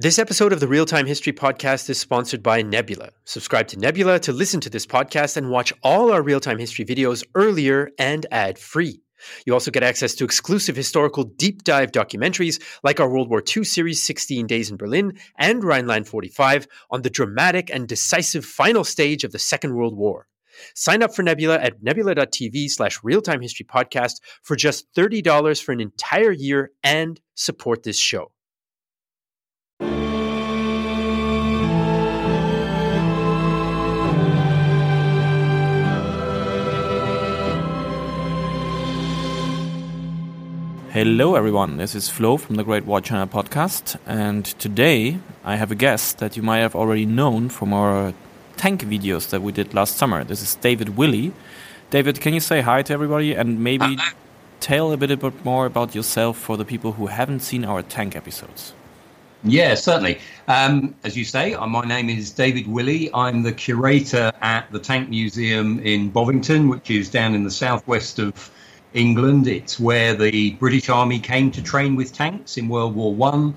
This episode of the Real Time History Podcast is sponsored by Nebula. Subscribe to Nebula to listen to this podcast and watch all our real time history videos earlier and ad free. You also get access to exclusive historical deep dive documentaries like our World War II series 16 Days in Berlin and Rhineland 45 on the dramatic and decisive final stage of the Second World War. Sign up for Nebula at nebula.tv slash realtime history podcast for just $30 for an entire year and support this show. Hello, everyone. This is Flo from the Great War Channel podcast, and today I have a guest that you might have already known from our tank videos that we did last summer. This is David Willey. David, can you say hi to everybody and maybe tell a bit, bit more about yourself for the people who haven't seen our tank episodes? Yeah, certainly. Um, as you say, uh, my name is David Willey. I'm the curator at the Tank Museum in Bovington, which is down in the southwest of England. It's where the British Army came to train with tanks in World War One.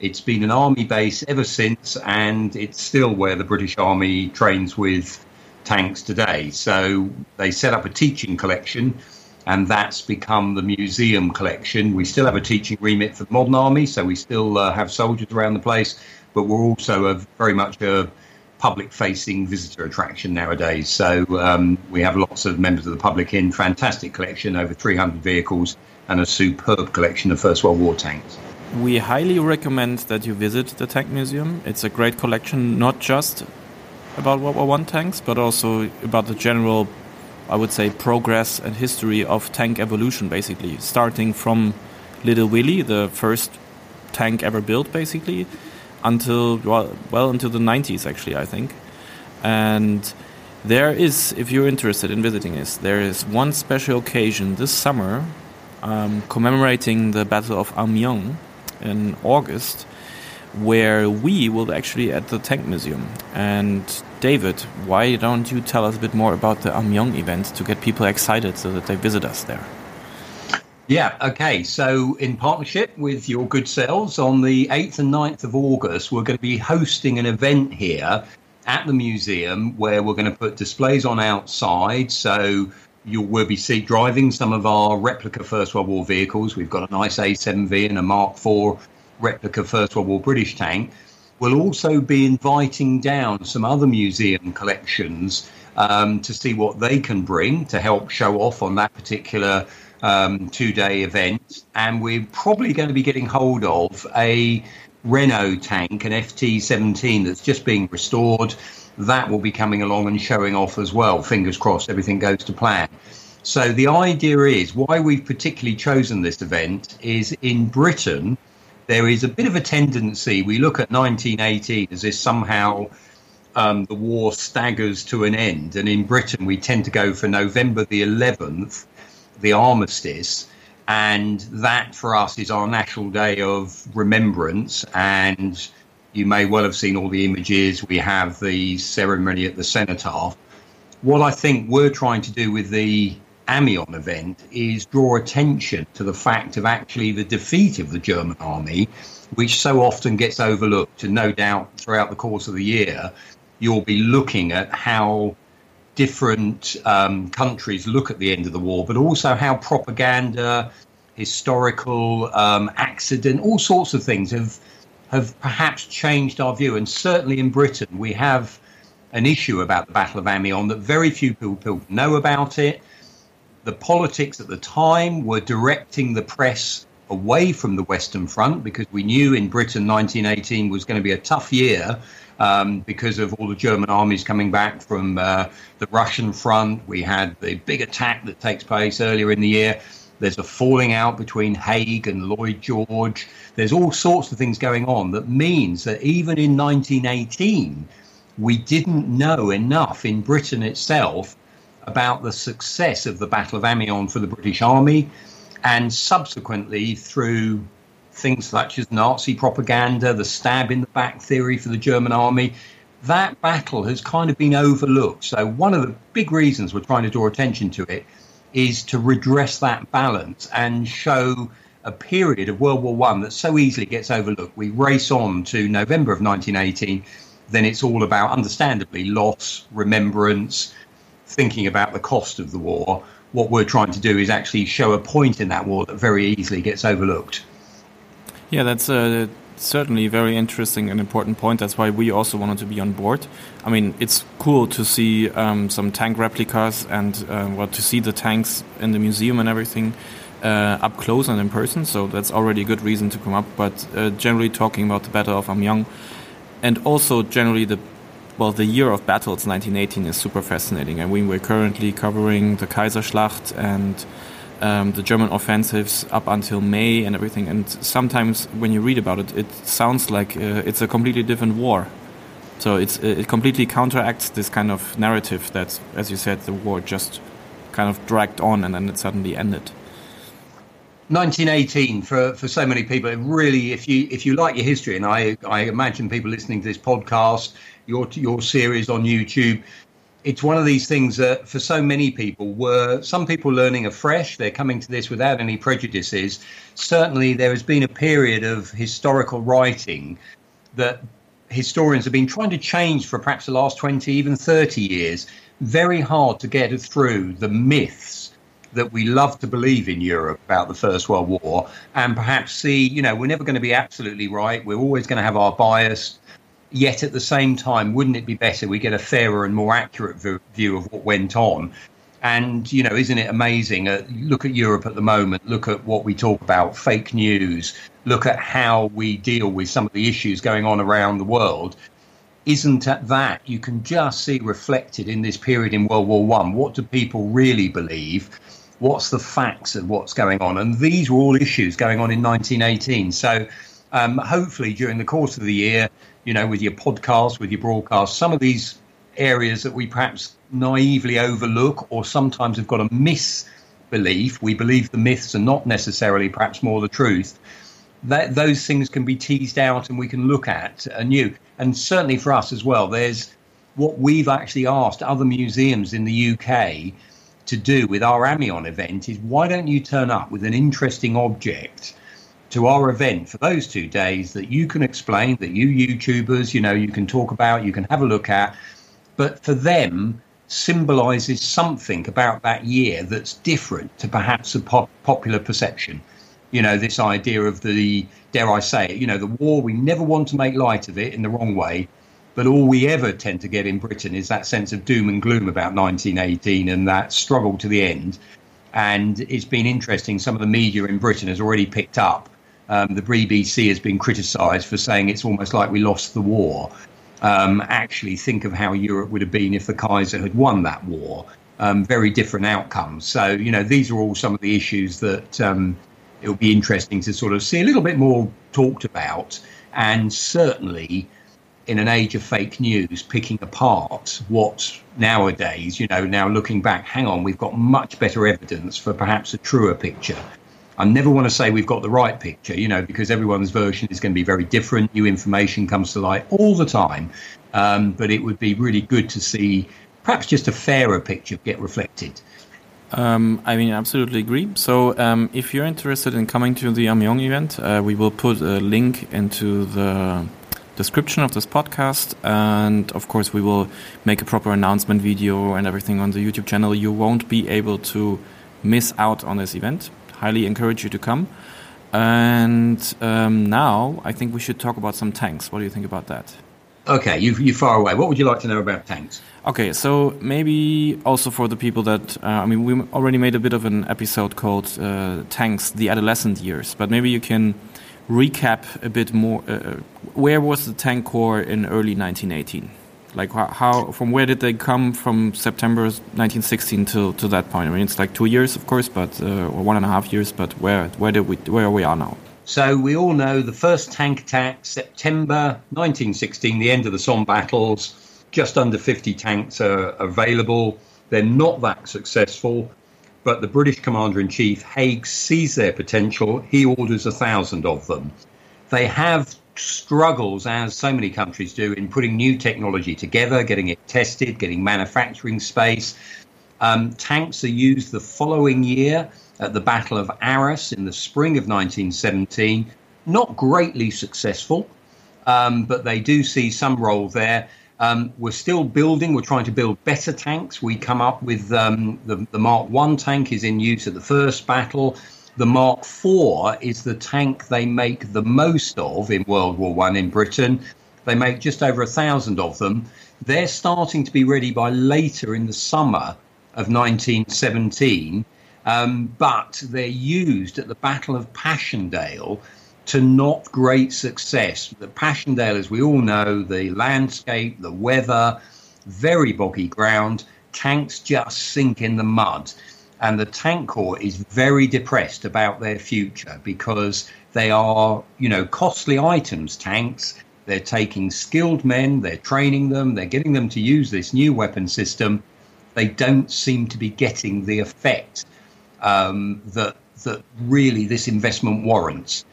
It's been an army base ever since, and it's still where the British Army trains with tanks today. So they set up a teaching collection, and that's become the museum collection. We still have a teaching remit for the modern army, so we still uh, have soldiers around the place, but we're also a, very much a public facing visitor attraction nowadays. So um, we have lots of members of the public in, fantastic collection, over 300 vehicles, and a superb collection of First World War tanks. We highly recommend that you visit the Tank Museum. It's a great collection, not just about World War One tanks, but also about the general, I would say, progress and history of tank evolution, basically, starting from Little Willie, the first tank ever built, basically, until well, well into the 90s actually I think. And there is if you're interested in visiting this there is one special occasion this summer um, commemorating the Battle of Amiens in August where we will actually at the tank museum. And David why don't you tell us a bit more about the Amiens event to get people excited so that they visit us there yeah, okay. So, in partnership with your good selves, on the 8th and 9th of August, we're going to be hosting an event here at the museum where we're going to put displays on outside. So, you will be see driving some of our replica First World War vehicles. We've got a nice A7V and a Mark IV replica First World War British tank. We'll also be inviting down some other museum collections um, to see what they can bring to help show off on that particular um, two day event, and we're probably going to be getting hold of a Renault tank, an FT 17 that's just being restored. That will be coming along and showing off as well. Fingers crossed, everything goes to plan. So, the idea is why we've particularly chosen this event is in Britain, there is a bit of a tendency. We look at 1918 as if somehow um, the war staggers to an end. And in Britain, we tend to go for November the 11th the armistice. And that for us is our national day of remembrance. And you may well have seen all the images. We have the ceremony at the cenotaph. What I think we're trying to do with the Amiens event is draw attention to the fact of actually the defeat of the German army, which so often gets overlooked. And no doubt throughout the course of the year, you'll be looking at how different um, countries look at the end of the war, but also how propaganda, historical um, accident, all sorts of things have have perhaps changed our view. And certainly in Britain, we have an issue about the Battle of Amiens that very few people know about it. The politics at the time were directing the press away from the Western Front because we knew in Britain 1918 was going to be a tough year um, because of all the German armies coming back from uh, the Russian front. We had the big attack that takes place earlier in the year. There's a falling out between Haig and Lloyd George. There's all sorts of things going on that means that even in 1918, we didn't know enough in Britain itself about the success of the Battle of Amiens for the British Army. And subsequently, through things such as Nazi propaganda, the stab in the back theory for the German army. That battle has kind of been overlooked. So, one of the big reasons we're trying to draw attention to it is to redress that balance and show a period of World War One that so easily gets overlooked. We race on to November of 1918, then it's all about, understandably, loss, remembrance, thinking about the cost of the war. What we're trying to do is actually show a point in that war that very easily gets overlooked. Yeah, that's uh, certainly a very interesting and important point. That's why we also wanted to be on board. I mean, it's cool to see um, some tank replicas and uh, well, to see the tanks in the museum and everything uh, up close and in person. So that's already a good reason to come up. But uh, generally, talking about the Battle of Amiens and also generally the well, the year of battles, 1918, is super fascinating. I mean, we're currently covering the Kaiserschlacht and um, the German offensives up until May and everything. And sometimes when you read about it, it sounds like uh, it's a completely different war. So it's, it completely counteracts this kind of narrative that, as you said, the war just kind of dragged on and then it suddenly ended. 1918 for for so many people it really if you if you like your history and i i imagine people listening to this podcast your your series on youtube it's one of these things that for so many people were some people learning afresh they're coming to this without any prejudices certainly there has been a period of historical writing that historians have been trying to change for perhaps the last 20 even 30 years very hard to get through the myths that we love to believe in Europe about the First World War and perhaps see, you know, we're never going to be absolutely right. We're always going to have our bias. Yet at the same time, wouldn't it be better we get a fairer and more accurate view of what went on? And, you know, isn't it amazing? Uh, look at Europe at the moment. Look at what we talk about fake news. Look at how we deal with some of the issues going on around the world isn't that you can just see reflected in this period in World War One. What do people really believe? what's the facts of what's going on? And these were all issues going on in 1918. So um, hopefully during the course of the year, you know, with your podcast, with your broadcast, some of these areas that we perhaps naively overlook or sometimes have got a misbelief, we believe the myths are not necessarily perhaps more the truth. That those things can be teased out and we can look at anew. And certainly for us as well, there's what we've actually asked other museums in the UK to do with our Amiens event is why don't you turn up with an interesting object to our event for those two days that you can explain, that you YouTubers, you know, you can talk about, you can have a look at, but for them symbolizes something about that year that's different to perhaps a pop- popular perception. You know, this idea of the, dare I say it, you know, the war, we never want to make light of it in the wrong way, but all we ever tend to get in Britain is that sense of doom and gloom about 1918 and that struggle to the end. And it's been interesting. Some of the media in Britain has already picked up. Um, the BBC has been criticised for saying it's almost like we lost the war. Um, actually, think of how Europe would have been if the Kaiser had won that war. Um, very different outcomes. So, you know, these are all some of the issues that um, it'll be interesting to sort of see a little bit more talked about. And certainly, in an age of fake news, picking apart what nowadays, you know, now looking back, hang on, we've got much better evidence for perhaps a truer picture. I never want to say we've got the right picture, you know, because everyone's version is going to be very different. New information comes to light all the time. Um, but it would be really good to see perhaps just a fairer picture get reflected. Um, I mean, I absolutely agree. So, um, if you're interested in coming to the Amiens event, uh, we will put a link into the description of this podcast. And of course, we will make a proper announcement video and everything on the YouTube channel. You won't be able to miss out on this event. Highly encourage you to come. And um, now I think we should talk about some tanks. What do you think about that? Okay, you, you're far away. What would you like to know about tanks? Okay, so maybe also for the people that, uh, I mean, we already made a bit of an episode called uh, Tanks, the Adolescent Years, but maybe you can recap a bit more. Uh, uh, where was the tank corps in early 1918? Like how, how, from where did they come from September 1916 to to that point? I mean, it's like two years, of course, but uh, or one and a half years. But where where did we where we are now? So we all know the first tank attack, September 1916, the end of the Somme battles. Just under 50 tanks are available. They're not that successful but the British Commander in Chief, Haig, sees their potential. He orders a thousand of them. They have struggles, as so many countries do, in putting new technology together, getting it tested, getting manufacturing space. Um, tanks are used the following year at the Battle of Arras in the spring of 1917. Not greatly successful, um, but they do see some role there. Um, we're still building. We're trying to build better tanks. We come up with um, the, the Mark One tank is in use at the first battle. The Mark IV is the tank they make the most of in World War One in Britain. They make just over a thousand of them. They're starting to be ready by later in the summer of 1917, um, but they're used at the Battle of Passchendaele to not great success. The Passchendaele, as we all know, the landscape, the weather, very boggy ground, tanks just sink in the mud. And the tank corps is very depressed about their future because they are, you know, costly items, tanks. They're taking skilled men, they're training them, they're getting them to use this new weapon system. They don't seem to be getting the effect um, that that really this investment warrants.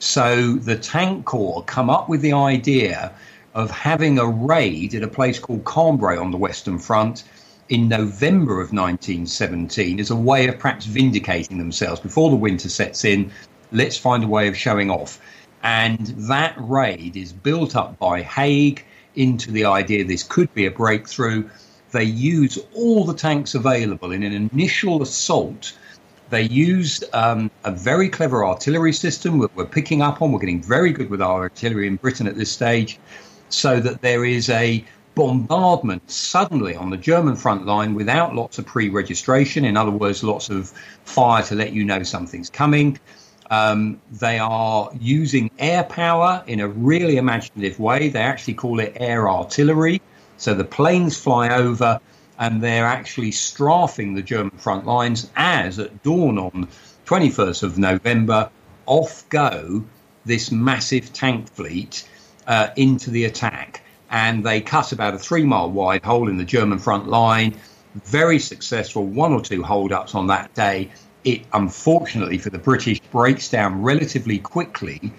So the tank corps come up with the idea of having a raid at a place called Cambrai on the Western Front in November of 1917 as a way of perhaps vindicating themselves before the winter sets in. Let's find a way of showing off. And that raid is built up by Haig into the idea this could be a breakthrough. They use all the tanks available in an initial assault they use um, a very clever artillery system that we're picking up on. We're getting very good with our artillery in Britain at this stage, so that there is a bombardment suddenly on the German front line without lots of pre registration. In other words, lots of fire to let you know something's coming. Um, they are using air power in a really imaginative way. They actually call it air artillery. So the planes fly over and they're actually strafing the German front lines as at dawn on 21st of November, off go this massive tank fleet uh, into the attack. And they cut about a three mile wide hole in the German front line. Very successful, one or two hold ups on that day. It, unfortunately for the British, breaks down relatively quickly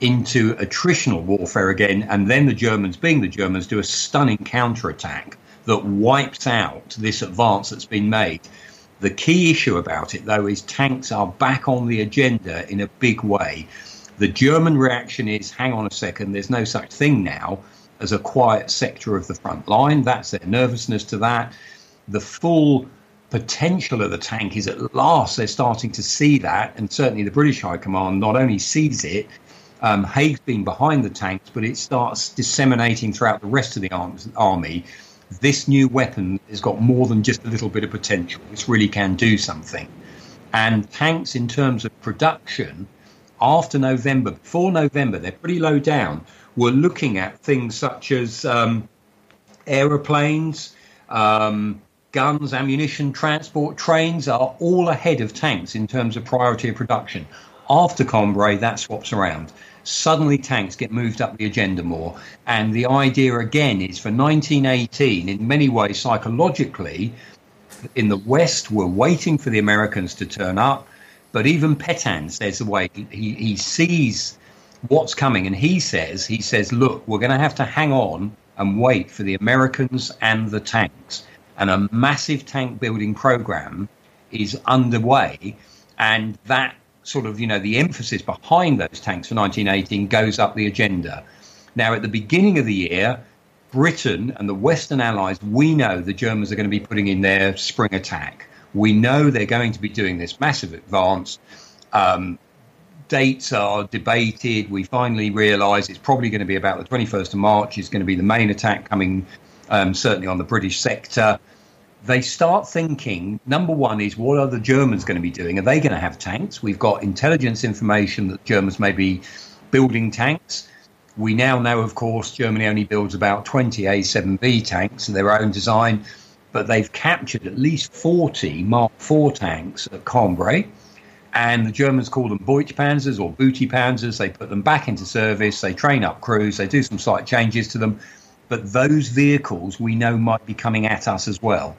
into attritional warfare again. And then the Germans, being the Germans, do a stunning counterattack that wipes out this advance that's been made. The key issue about it, though, is tanks are back on the agenda in a big way. The German reaction is hang on a second, there's no such thing now as a quiet sector of the front line. That's their nervousness to that. The full potential of the tank is at last they're starting to see that, and certainly the British High Command not only sees it, um, Haig's been behind the tanks, but it starts disseminating throughout the rest of the army this new weapon has got more than just a little bit of potential. This really can do something. And tanks, in terms of production, after November, before November, they're pretty low down. We're looking at things such as um, aeroplanes, um, guns, ammunition, transport, trains are all ahead of tanks in terms of priority of production. After Cambrai, that swaps around suddenly tanks get moved up the agenda more. And the idea again is for 1918, in many ways, psychologically, in the West, we're waiting for the Americans to turn up. But even Petain says the way he, he sees what's coming, and he says, he says, look, we're going to have to hang on and wait for the Americans and the tanks. And a massive tank building program is underway, and that sort of, you know, the emphasis behind those tanks for 1918 goes up the agenda. Now, at the beginning of the year, Britain and the Western Allies, we know the Germans are going to be putting in their spring attack. We know they're going to be doing this massive advance. Um, dates are debated. We finally realise it's probably going to be about the 21st of March, is going to be the main attack coming um, certainly on the British sector they start thinking number one is what are the Germans going to be doing? Are they going to have tanks? We've got intelligence information that Germans may be building tanks. We now know, of course, Germany only builds about 20 A7V tanks of their own design, but they've captured at least 40 Mark IV tanks at Cambrai. And the Germans call them Beutepanzers or booty panzers. They put them back into service, they train up crews, they do some slight changes to them. But those vehicles we know might be coming at us as well.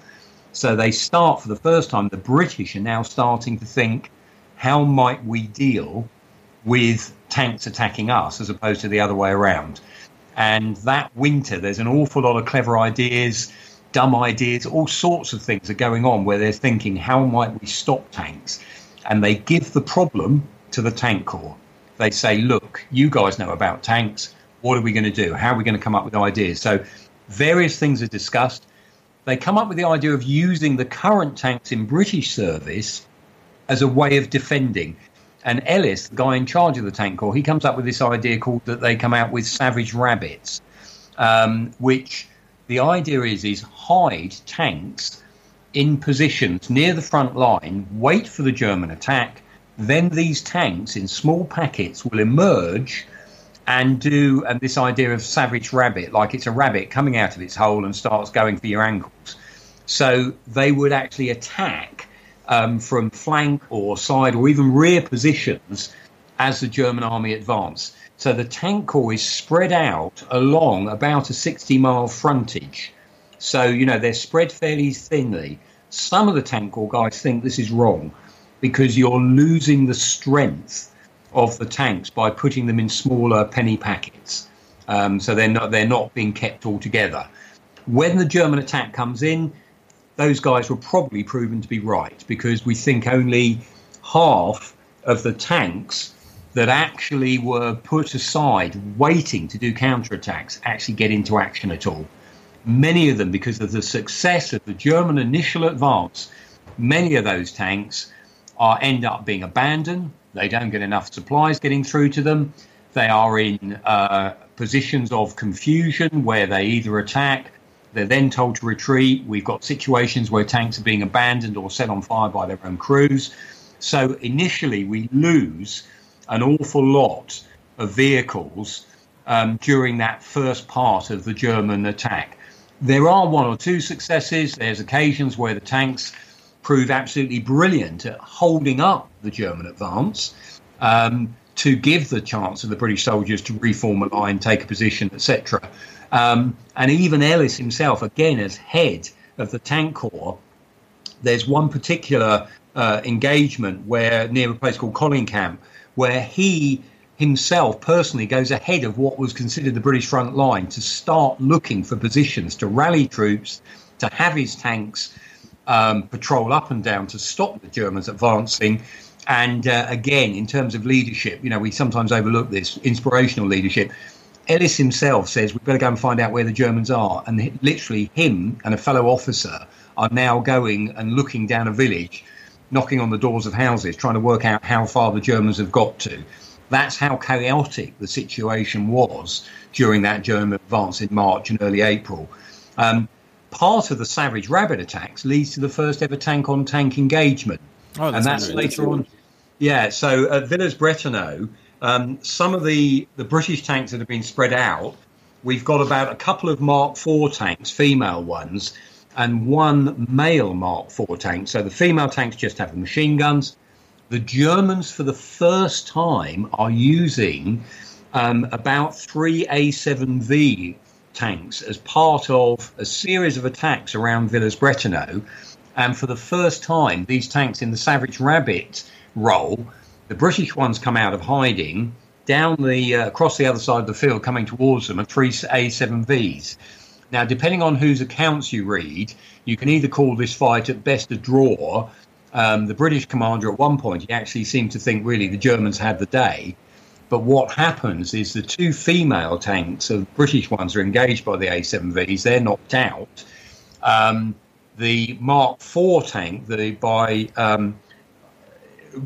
So they start for the first time, the British are now starting to think, how might we deal with tanks attacking us as opposed to the other way around? And that winter, there's an awful lot of clever ideas, dumb ideas, all sorts of things are going on where they're thinking, how might we stop tanks? And they give the problem to the tank corps. They say, look, you guys know about tanks. What are we going to do? How are we going to come up with ideas? So various things are discussed. They come up with the idea of using the current tanks in British service as a way of defending. And Elles, the guy in charge of the tank corps, he comes up with this idea called that they come out with savage rabbits, um, which the idea is is hide tanks in positions near the front line, wait for the German attack. Then these tanks in small packets will emerge and do and this idea of savage rabbit, like it's a rabbit coming out of its hole and starts going for your ankles. So they would actually attack um, from flank or side or even rear positions as the German army advanced. So the tank corps is spread out along about a 60 mile frontage. So, you know, they're spread fairly thinly. Some of the tank corps guys think this is wrong because you're losing the strength of the tanks by putting them in smaller penny packets. Um, so they're not they're not being kept all together. When the German attack comes in, those guys were probably proven to be right because we think only half of the tanks that actually were put aside waiting to do counterattacks actually get into action at all. Many of them, because of the success of the German initial advance, many of those tanks are end up being abandoned. They don't get enough supplies getting through to them. They are in uh, positions of confusion where they either attack they're then told to retreat. We've got situations where tanks are being abandoned or set on fire by their own crews. So initially, we lose an awful lot of vehicles um, during that first part of the German attack. There are one or two successes. There's occasions where the tanks prove absolutely brilliant at holding up the German advance um, to give the chance of the British soldiers to reform a line, take a position, etc. Um, and even Elles himself, again, as head of the tank corps, there's one particular uh, engagement where near a place called Colincamps, where he himself personally goes ahead of what was considered the British front line to start looking for positions to rally troops, to have his tanks um, patrol up and down to stop the Germans advancing. And uh, again, in terms of leadership, you know, we sometimes overlook this inspirational leadership. Elles himself says we've got to go and find out where the Germans are, and literally him and a fellow officer are now going and looking down a village, knocking on the doors of houses, trying to work out how far the Germans have got to. That's how chaotic the situation was during that German advance in March and early April. Um, part of the Savage Rabbit attacks leads to the first ever tank on tank engagement. Oh, and that's later on. Yeah, so at Villers-Bretonneux, um, some of the, the British tanks that have been spread out, we've got about a couple of Mark IV tanks, female ones, and one male Mark IV tank. So the female tanks just have the machine guns. The Germans, for the first time, are using um, about three A7V tanks as part of a series of attacks around Villers-Bretonneux. And for the first time, these tanks in the Savage Rabbit role the British ones come out of hiding down the uh, across the other side of the field, coming towards them, are three A7Vs. Now, depending on whose accounts you read, you can either call this fight at best a draw. Um, the British commander at one point he actually seemed to think really the Germans had the day. But what happens is the two female tanks, the British ones, are engaged by the A7Vs. They're knocked out. Um, the Mark IV tank, the by um,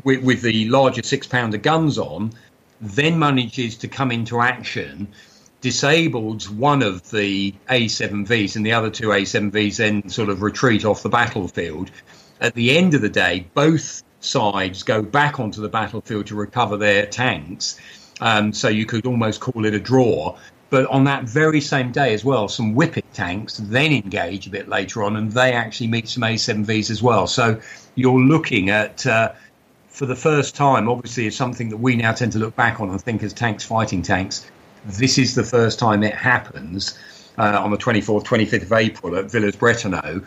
with, with the larger six pounder guns on, then manages to come into action, disables one of the A7Vs, and the other two A7Vs then sort of retreat off the battlefield. At the end of the day, both sides go back onto the battlefield to recover their tanks. Um, so you could almost call it a draw. But on that very same day as well, some Whippet tanks then engage a bit later on, and they actually meet some A7Vs as well. So you're looking at uh, for the first time, obviously, it's something that we now tend to look back on and think as tanks fighting tanks. This is the first time it happens uh, on the 24th, 25th of April at Villers-Bretonneux.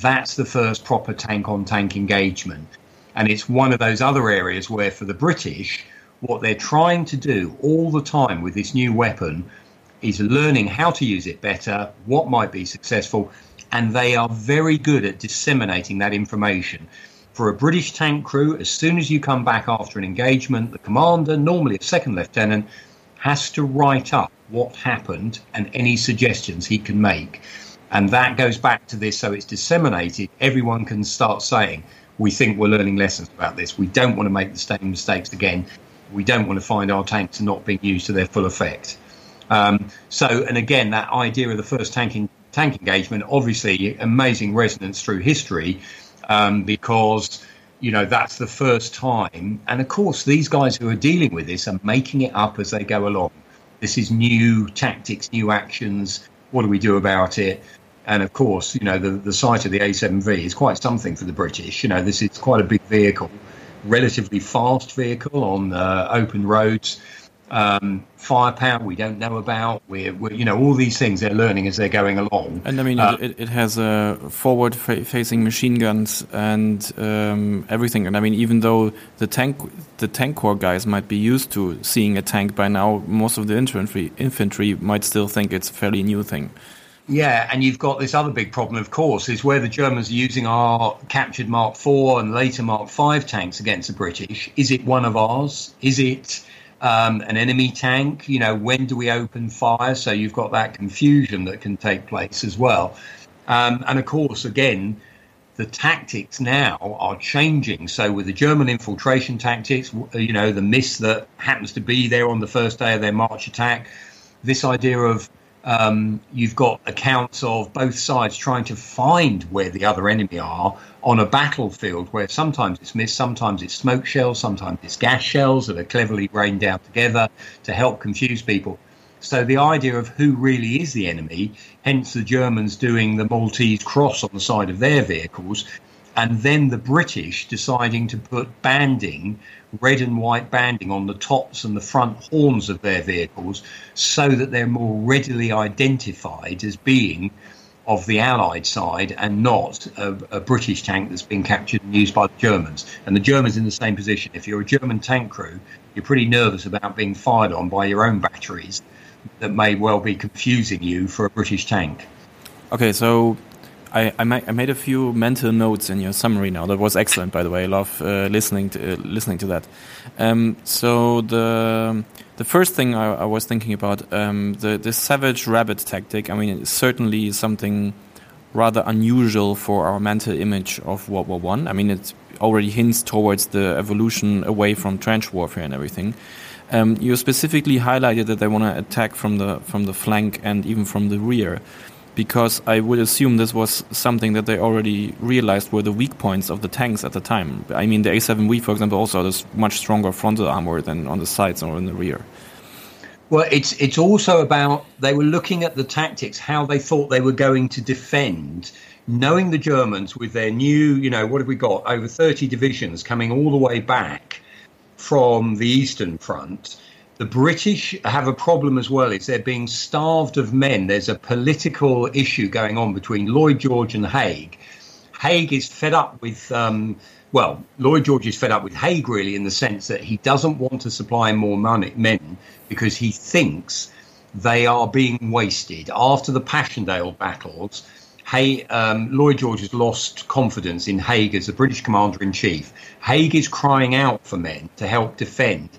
That's the first proper tank on tank engagement. And it's one of those other areas where, for the British, what they're trying to do all the time with this new weapon is learning how to use it better, what might be successful, and they are very good at disseminating that information For a British tank crew, as soon as you come back after an engagement, the commander, normally a second lieutenant, has to write up what happened and any suggestions he can make. And that goes back to this, so it's disseminated. Everyone can start saying, We think we're learning lessons about this. We don't want to make the same mistakes again. We don't want to find our tanks not being used to their full effect. Um, so, and again, that idea of the first tanking, tank engagement, obviously, amazing resonance through history um, because you know that's the first time. And of course, these guys who are dealing with this are making it up as they go along. This is new tactics, new actions. What do we do about it? And of course, you know the the sight of the A7V is quite something for the British. You know, this is quite a big vehicle, relatively fast vehicle on uh, open roads um, firepower we don't know about. We're, we're, you know, all these things they're learning as they're going along. And I mean, uh, it, it has uh, forward-facing machine guns and um, everything. And I mean, even though the tank, the tank corps guys might be used to seeing a tank by now, most of the infantry infantry might still think it's a fairly new thing. Yeah, and you've got this other big problem, of course, is where the Germans are using our captured Mark IV and later Mark V tanks against the British. Is it one of ours? Is it um, an enemy tank. You know, when do we open fire? So you've got that confusion that can take place as well. Um, and of course, again, the tactics now are changing. So with the German infiltration tactics, you know, the miss that happens to be there on the first day of their March attack, this idea of um, you've got accounts of both sides trying to find where the other enemy are on a battlefield where sometimes it's missed, sometimes it's smoke shells, sometimes it's gas shells that are cleverly rained down together to help confuse people. So the idea of who really is the enemy, hence the Germans doing the Maltese cross on the side of their vehicles, and then the British deciding to put banding red and white banding on the tops and the front horns of their vehicles so that they're more readily identified as being of the Allied side and not a, a, British tank that's been captured and used by the Germans. And the Germans in the same position. If you're a German tank crew, you're pretty nervous about being fired on by your own batteries that may well be confusing you for a British tank. Okay, so I, I, I, made a few mental notes in your summary now. That was excellent, by the way. I love uh, listening to uh, listening to that. Um, so the the first thing I, I was thinking about um, the the savage rabbit tactic. I mean, it's certainly something rather unusual for our mental image of World War One. I. I mean, it already hints towards the evolution away from trench warfare and everything. Um, you specifically highlighted that they want to attack from the from the flank and even from the rear because I would assume this was something that they already realized were the weak points of the tanks at the time. I mean, the A7V, for example, also has much stronger frontal armor than on the sides or in the rear. Well, it's it's also about they were looking at the tactics, how they thought they were going to defend, knowing the Germans with their new, you know, what have we got? Over 30 divisions coming all the way back from the Eastern Front the British have a problem as well. Is they're being starved of men. There's a political issue going on between Lloyd George and Haig. Haig is fed up with, um, well, Lloyd George is fed up with Haig really in the sense that he doesn't want to supply more money, men because he thinks they are being wasted. After the Passchendaele battles, um, Lloyd George has lost confidence in Haig as the British commander in chief. Haig is crying out for men to help defend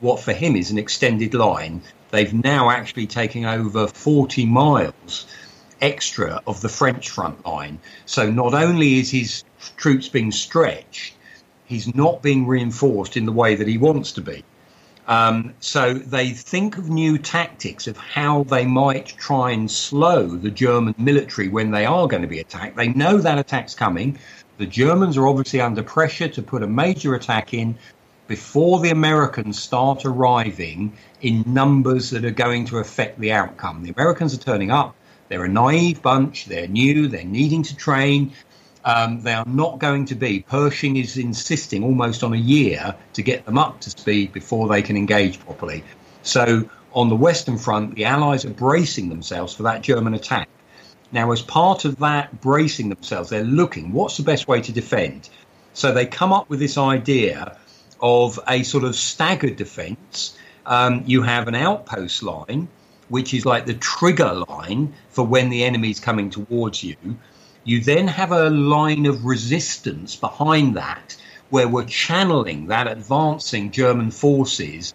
what for him is an extended line. They've now actually taken over 40 miles extra of the French front line. So not only is his troops being stretched, he's not being reinforced in the way that he wants to be. Um, so they think of new tactics of how they might try and slow the German military when they are going to be attacked. They know that attack's coming. The Germans are obviously under pressure to put a major attack in before the Americans start arriving in numbers that are going to affect the outcome. The Americans are turning up. They're a naive bunch. They're new. They're needing to train. Um, they are not going to be. Pershing is insisting almost on a year to get them up to speed before they can engage properly. So, on the Western Front, the Allies are bracing themselves for that German attack. Now, as part of that bracing themselves, they're looking what's the best way to defend? So, they come up with this idea of a sort of staggered defence. Um, you have an outpost line, which is like the trigger line for when the enemy's coming towards you. You then have a line of resistance behind that where we're channeling that advancing German forces.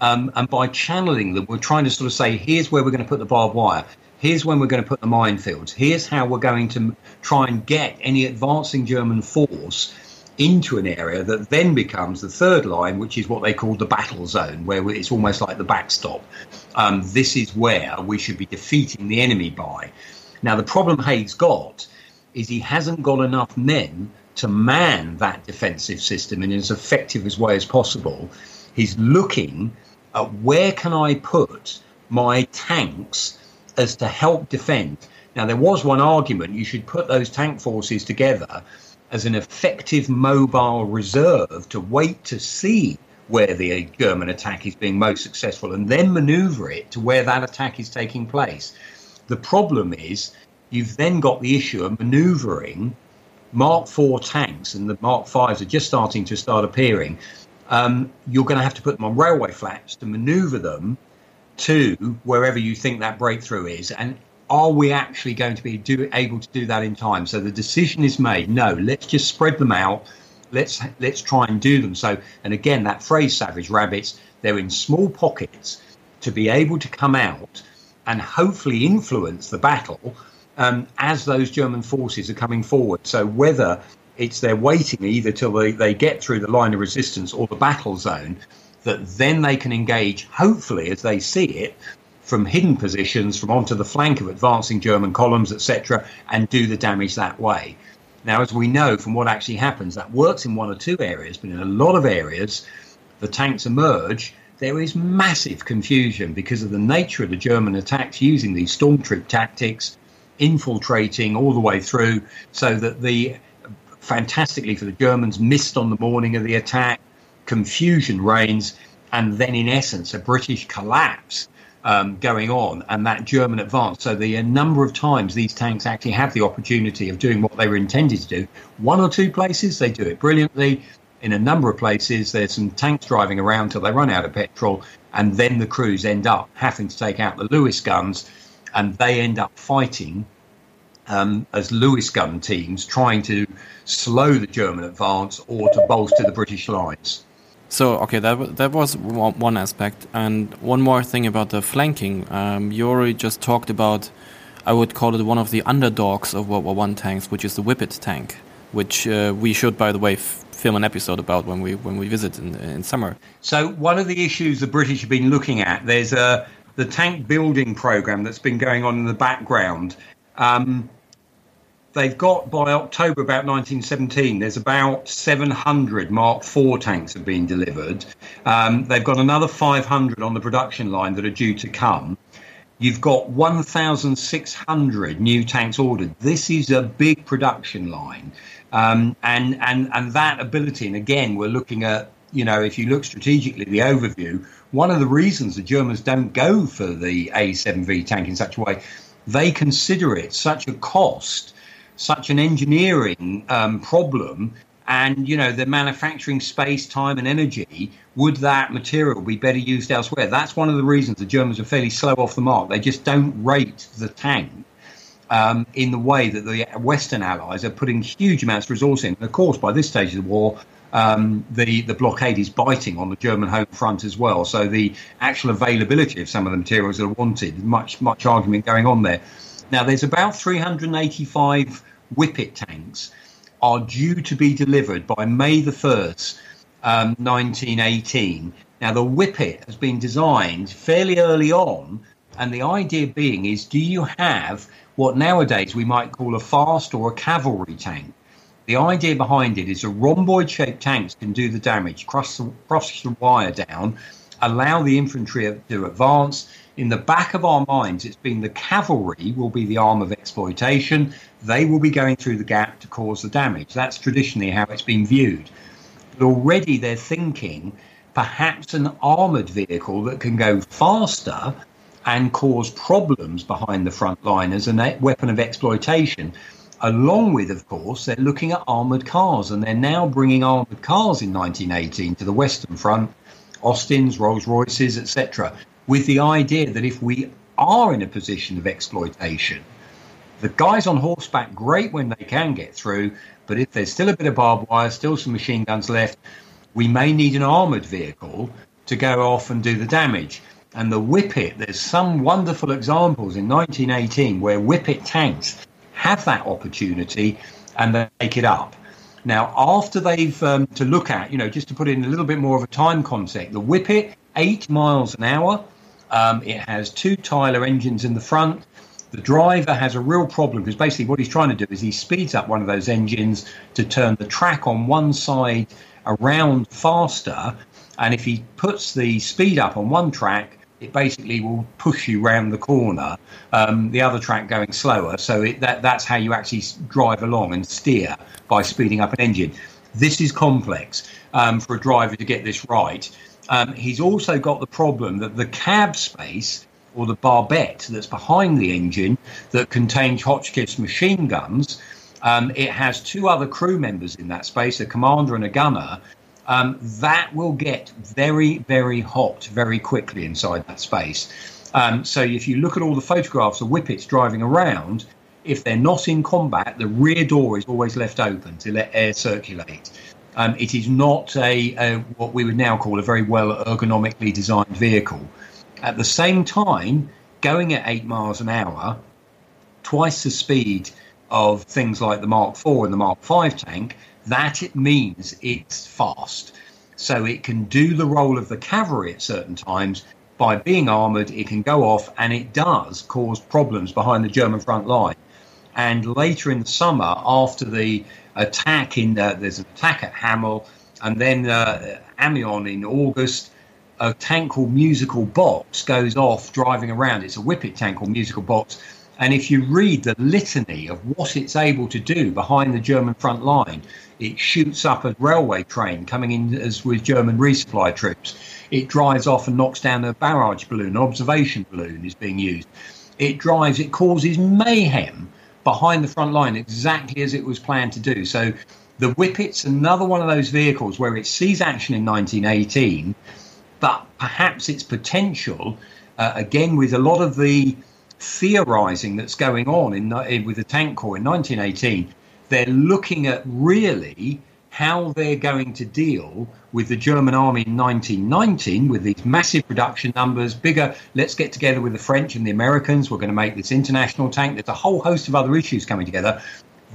Um, and by channeling them, we're trying to sort of say, here's where we're going to put the barbed wire. Here's when we're going to put the minefields. Here's how we're going to try and get any advancing German force into an area that then becomes the third line, which is what they call the battle zone, where it's almost like the backstop. Um, this is where we should be defeating the enemy by. Now, the problem Haig's got is he hasn't got enough men to man that defensive system in as effective a way as possible. He's looking at where can I put my tanks as to help defend. Now, there was one argument you should put those tank forces together as an effective mobile reserve to wait to see where the German attack is being most successful and then maneuver it to where that attack is taking place. The problem is you've then got the issue of maneuvering Mark IV tanks and the Mark Vs are just starting to start appearing. Um, you're going to have to put them on railway flats to maneuver them to wherever you think that breakthrough is. And are we actually going to be do, able to do that in time? So the decision is made. No, let's just spread them out. Let's let's try and do them. So, and again, that phrase "savage rabbits," they're in small pockets to be able to come out and hopefully influence the battle um, as those German forces are coming forward. So whether it's they're waiting either till they, they get through the line of resistance or the battle zone, that then they can engage, hopefully, as they see it, from hidden positions, from onto the flank of advancing German columns, etc., and do the damage that way. Now, as we know from what actually happens, that works in one or two areas, but in a lot of areas, the tanks emerge. There is massive confusion because of the nature of the German attacks using these storm troop tactics, infiltrating all the way through, so that the fantastically for the Germans missed on the morning of the attack, confusion reigns, and then in essence a British collapse um, going on and that German advance. So the number of times these tanks actually have the opportunity of doing what they were intended to do. One or two places they do it brilliantly. In a number of places, there's some tanks driving around till they run out of petrol, and then the crews end up having to take out the Lewis guns, and they end up fighting um, as Lewis gun teams, trying to slow the German advance or to bolster the British lines. So okay, that that was one aspect, and one more thing about the flanking. Um, Yuri just talked about, I would call it one of the underdogs of World War One tanks, which is the Whippet tank, which uh, we should, by the way, film an episode about when we when we visit in, in summer. So one of the issues the British have been looking at, there's a the tank building program that's been going on in the background. Um, they've got by October about 1917, there's about 700 Mark IV tanks have been delivered. Um, they've got another 500 on the production line that are due to come. You've got 1,600 new tanks ordered. This is a big production line. Um, and, and, and that ability, and again, we're looking at, you know, if you look strategically, the overview, one of the reasons the Germans don't go for the A7V tank in such a way, they consider it such a cost such an engineering um, problem and you know the manufacturing space time and energy would that material be better used elsewhere that's one of the reasons the germans are fairly slow off the mark they just don't rate the tank um, in the way that the western allies are putting huge amounts of resource in and of course by this stage of the war um, the the blockade is biting on the German home front as well. So the actual availability of some of the materials that are wanted, much much argument going on there. Now, there's about 385 Whippet tanks are due to be delivered by May the 1st, um, 1918. Now, the Whippet has been designed fairly early on, and the idea being is do you have what nowadays we might call a fast or a cavalry tank? The idea behind it is a rhomboid shaped tanks can do the damage, cross the, cross the wire down, allow the infantry to advance, in the back of our minds, it's been the cavalry will be the arm of exploitation. They will be going through the gap to cause the damage. That's traditionally how it's been viewed. But already they're thinking perhaps an armored vehicle that can go faster and cause problems behind the front line as a weapon of exploitation. Along with, of course, they're looking at armored cars, and they're now bringing armored cars in 1918 to the Western Front, Austins, Rolls Royces, etc with the idea that if we are in a position of exploitation, The guys on horseback, great when they can get through, but if there's still a bit of barbed wire, still some machine guns left, we may need an armoured vehicle to go off and do the damage. And the Whippet, there's some wonderful examples in 1918 where Whippet tanks have that opportunity and they take it up. Now, after they've um, to look at, you know, just to put in a little bit more of a time concept, the Whippet, eight miles an hour. Um, it has two Tylor engines in the front. The driver has a real problem because basically what he's trying to do is he speeds up one of those engines to turn the track on one side around faster. And if he puts the speed up on one track, it basically will push you round the corner, um, the other track going slower. So it, that, that's how you actually drive along and steer by speeding up an engine. This is complex um, for a driver to get this right. Um, he's also got the problem that the cab space or the barbette that's behind the engine that contains Hotchkiss machine guns, um, it has two other crew members in that space, a commander and a gunner, um, that will get very, very hot very quickly inside that space. Um, so if you look at all the photographs of whippets driving around, if they're not in combat, the rear door is always left open to let air circulate. Um, it is not a, a, what we would now call a very well ergonomically designed vehicle. At the same time, going at eight miles an hour, twice the speed of things like the Mark IV and the Mark V tank, that it means it's fast. So it can do the role of the cavalry at certain times. By being armoured, it can go off, and it does cause problems behind the German front line. And later in the summer, after the attack in uh, there's an attack at Hamel, and then uh, Amiens in August, a tank called Musical Box goes off driving around. It's a Whippet tank called Musical Box, and if you read the litany of what it's able to do behind the German front line, it shoots up a railway train coming in as with German resupply troops. It drives off and knocks down a barrage balloon, an observation balloon is being used. It drives, it causes mayhem behind the front line exactly as it was planned to do. So the Whippet's another one of those vehicles where it sees action in 1918, but perhaps its potential, uh, again, with a lot of the theorizing that's going on in, in with the tank corps in 1918, they're looking at really how they're going to deal with the German army in 1919 with these massive production numbers, bigger. Let's get together with the French and the Americans. We're going to make this international tank. There's a whole host of other issues coming together.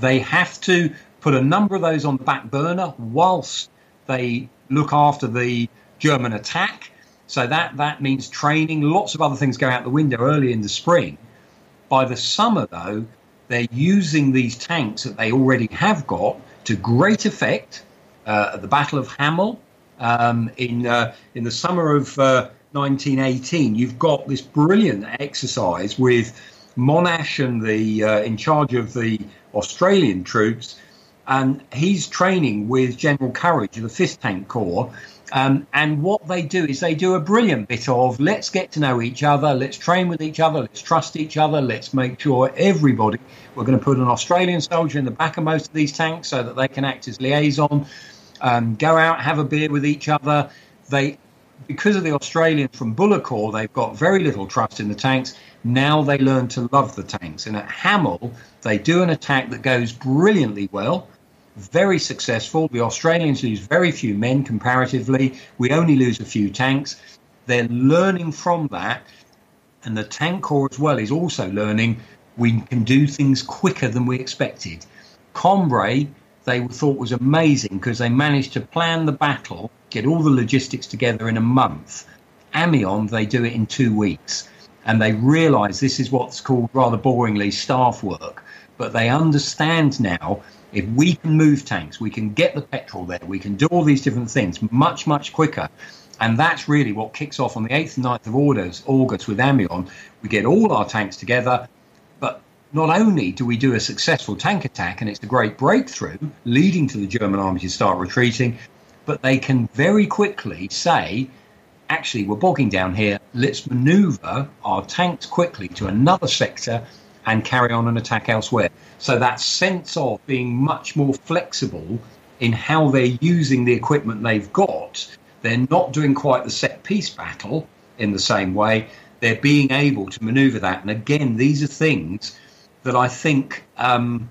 They have to put a number of those on the back burner whilst they look after the German attack. So that, that means training. Lots of other things go out the window early in the spring. By the summer, though, they're using these tanks that they already have got to great effect uh, at the Battle of Hamel um, in uh, in the summer of uh, 1918. You've got this brilliant exercise with Monash and the uh, in charge of the Australian troops, and he's training with General Courage of the Fifth Tank Corps um, and what they do is they do a brilliant bit of let's get to know each other, let's train with each other, let's trust each other, let's make sure everybody, we're going to put an Australian soldier in the back of most of these tanks so that they can act as liaison, um, go out, have a beer with each other. They, because of the Australians from Bullecourt, they've got very little trust in the tanks. Now they learn to love the tanks. And at Hamel, they do an attack that goes brilliantly well very successful. The Australians lose very few men comparatively. We only lose a few tanks. They're learning from that. And the tank corps as well is also learning we can do things quicker than we expected. Cambrai, they thought was amazing because they managed to plan the battle, get all the logistics together in a month. Amiens, they do it in two weeks. And they realize this is what's called rather boringly staff work. But they understand now if we can move tanks, we can get the petrol there, we can do all these different things much, much quicker. And that's really what kicks off on the 8th and 9th of August, August with Amiens. We get all our tanks together, but not only do we do a successful tank attack, and it's a great breakthrough leading to the German army to start retreating, but they can very quickly say, actually, we're bogging down here, let's maneuver our tanks quickly to another sector and carry on an attack elsewhere. So that sense of being much more flexible in how they're using the equipment they've got, they're not doing quite the set piece battle in the same way. They're being able to maneuver that. And again, these are things that I think um,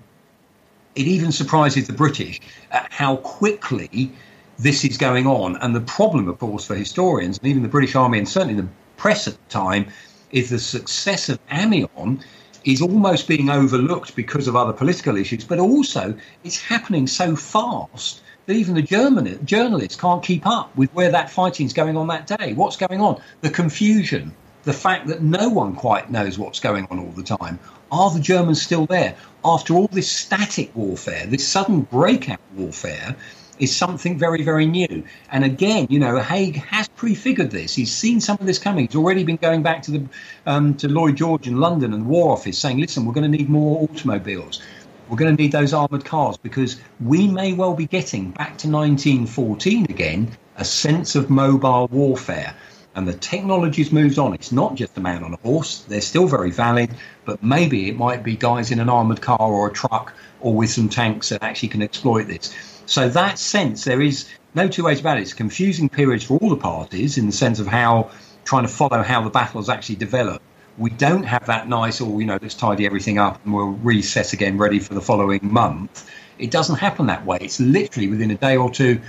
it even surprises the British at how quickly this is going on. And the problem, of course, for historians and even the British Army and certainly the press at the time is the success of Amiens is almost being overlooked because of other political issues, but also it's happening so fast that even the German journalists can't keep up with where that fighting is going on that day. What's going on? The confusion, the fact that no one quite knows what's going on all the time. Are the Germans still there? After all this static warfare, this sudden breakout warfare, is something very, very new. And again, you know, Haig has prefigured this. He's seen some of this coming. He's already been going back to the um, to Lloyd George in London and the War Office, saying, "Listen, we're going to need more automobiles. We're going to need those armoured cars because we may well be getting back to 1914 again, a sense of mobile warfare." and the technology's moved on. It's not just a man on a horse, they're still very valid, but maybe it might be guys in an armoured car or a truck or with some tanks that actually can exploit this. So that sense, there is no two ways about it. It's a confusing period for all the parties in the sense of how trying to follow how the battles actually develop. We don't have that nice, or oh, you know, let's tidy everything up and we'll reset again, ready for the following month. It doesn't happen that way. It's literally within a day or two,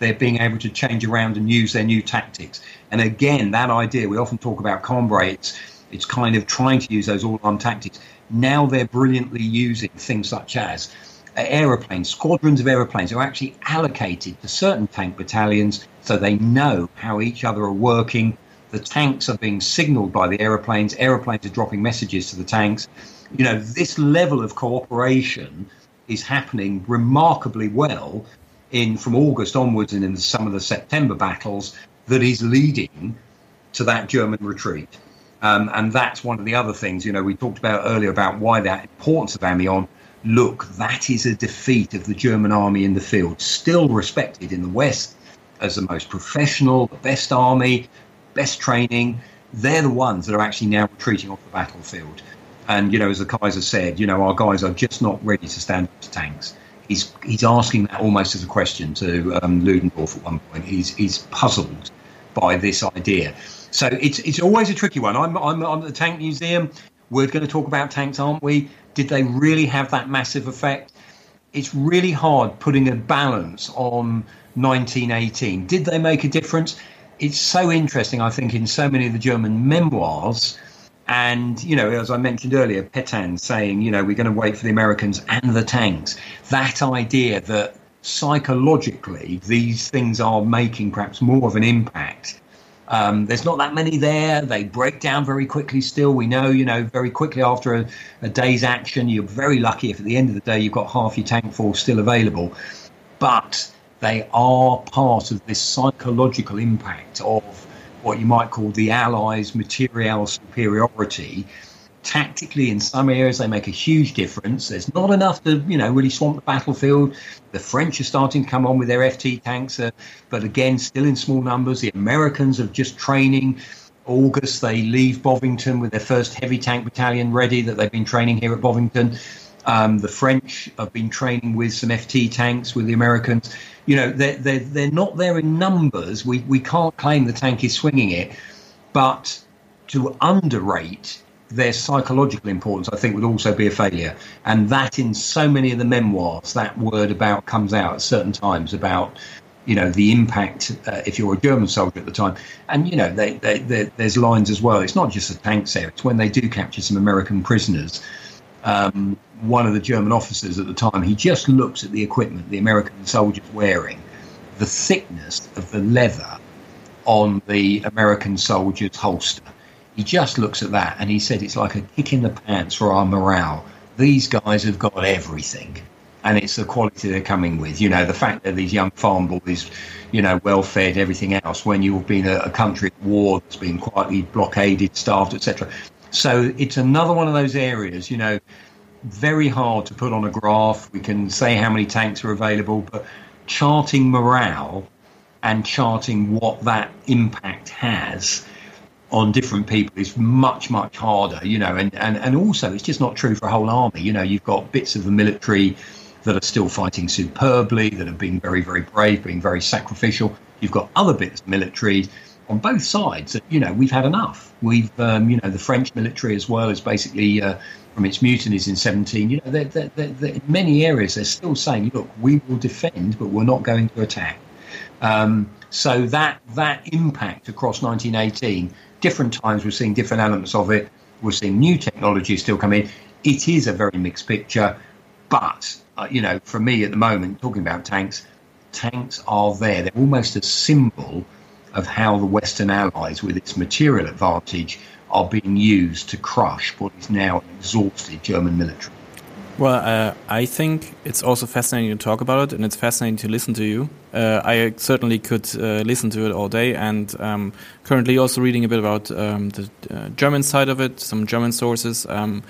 they're being able to change around and use their new tactics. And again, that idea we often talk about Cambrai. It's it's kind of trying to use those all-arm tactics. Now they're brilliantly using things such as aeroplanes, squadrons of aeroplanes are actually allocated to certain tank battalions so they know how each other are working. The tanks are being signaled by the aeroplanes, aeroplanes are dropping messages to the tanks. You know, this level of cooperation is happening remarkably well in from August onwards and in some of the September battles that is leading to that German retreat. Um, and that's one of the other things, you know, we talked about earlier about why that importance of Amiens look, that is a defeat of the German army in the field, still respected in the West as the most professional, the best army, best training. They're the ones that are actually now retreating off the battlefield. And, you know, as the Kaiser said, you know, our guys are just not ready to stand up to tanks. He's, he's asking that almost as a question to um, Ludendorff at one point. He's, he's puzzled by this idea. So it's, it's always a tricky one. I'm, I'm, I'm at the Tank Museum. We're going to talk about tanks, aren't we? Did they really have that massive effect? It's really hard putting a balance on 1918. Did they make a difference? It's so interesting, I think, in so many of the German memoirs. And, you know, as I mentioned earlier, Petain saying, you know, we're going to wait for the Americans and the tanks. That idea that psychologically these things are making perhaps more of an impact um, there's not that many there. They break down very quickly still. We know, you know, very quickly after a, a day's action, you're very lucky if at the end of the day you've got half your tank force still available. But they are part of this psychological impact of what you might call the Allies' material superiority tactically in some areas they make a huge difference. There's not enough to you know really swamp the battlefield. The French are starting to come on with their FT tanks, uh, but again still in small numbers. The Americans are just training. August they leave Bovington with their first heavy tank battalion ready that they've been training here at Bovington. Um, the French have been training with some FT tanks with the Americans. You know, they're, they're, they're not there in numbers. We, we can't claim the tank is swinging it, but to underrate their psychological importance, I think, would also be a failure. And that, in so many of the memoirs, that word about comes out at certain times about, you know, the impact uh, if you're a German soldier at the time. And you know, they, they, they, there's lines as well. It's not just the tanks there; it's when they do capture some American prisoners. Um, one of the German officers at the time, he just looks at the equipment the American soldiers wearing, the thickness of the leather on the American soldier's holster he just looks at that and he said it's like a kick in the pants for our morale. These guys have got everything. And it's the quality they're coming with. You know, the fact that these young farm boys, you know, well fed, everything else, when you've been a, a country at war that's been quietly blockaded, starved, etc. So it's another one of those areas, you know, very hard to put on a graph. We can say how many tanks are available, but charting morale and charting what that impact has on different people is much much harder you know and, and and also it's just not true for a whole army you know you've got bits of the military that are still fighting superbly that have been very very brave being very sacrificial you've got other bits of military on both sides that you know we've had enough we've um, you know the french military as well is basically uh, from its mutinies in 17. You know, they're, they're, they're, in many areas they're still saying, look, we will defend, but we're not going to attack. Um, so that that impact across 1918, different times we're seeing different elements of it. We're seeing new technology still come in. It is a very mixed picture, but uh, you know, for me at the moment, talking about tanks, tanks are there. They're almost a symbol of how the Western Allies, with its material advantage, are being used to crush what is now an exhausted German military. Well, uh, I think it's also fascinating to talk about it, and it's fascinating to listen to you. Uh, I certainly could uh, listen to it all day, and um, currently also reading a bit about um, the uh, German side of it, some German sources. Um,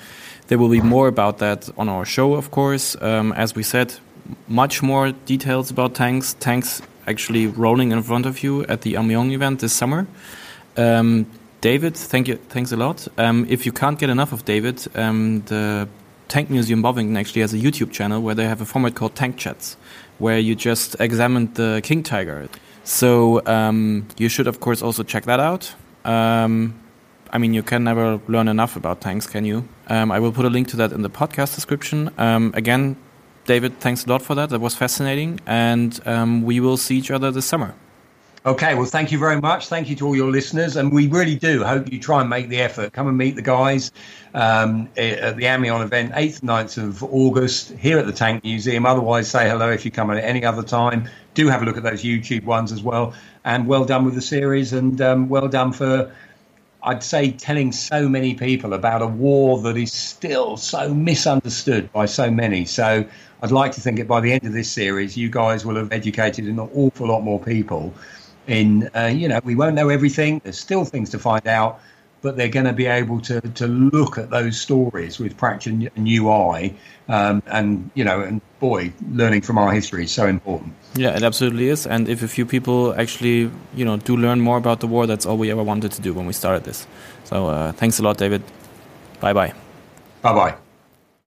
there will be more about that on our show, of course. Um, as we said, much more details about tanks. Tanks actually rolling in front of you at the Amiens event this summer. Um, David, thank you, thanks a lot. Um, if you can't get enough of David, the Tank Museum Bovington actually has a YouTube channel where they have a format called Tank Chats, where you just examine the King Tiger. So um, you should, of course, also check that out. Um, I mean, you can never learn enough about tanks, can you? Um, I will put a link to that in the podcast description. Um, again, David, thanks a lot for that. That was fascinating. And um, we will see each other this summer. Okay, well, thank you very much. Thank you to all your listeners. And we really do hope you try and make the effort. Come and meet the guys um, at the Amiens event, 8th 9th of August, here at the Tank Museum. Otherwise, say hello if you come at any other time. Do have a look at those YouTube ones as well. And well done with the series, and um, well done for, I'd say, telling so many people about a war that is still so misunderstood by so many. So I'd like to think that by the end of this series, you guys will have educated an awful lot more people in uh, you know we won't know everything. There's still things to find out but they're going to be able to to look at those stories with practice a new eye um, and you know and boy learning from our history is so important. Yeah it absolutely is. And if a few people actually you know do learn more about the war that's all we ever wanted to do when we started this. So uh, thanks a lot david. Bye bye bye bye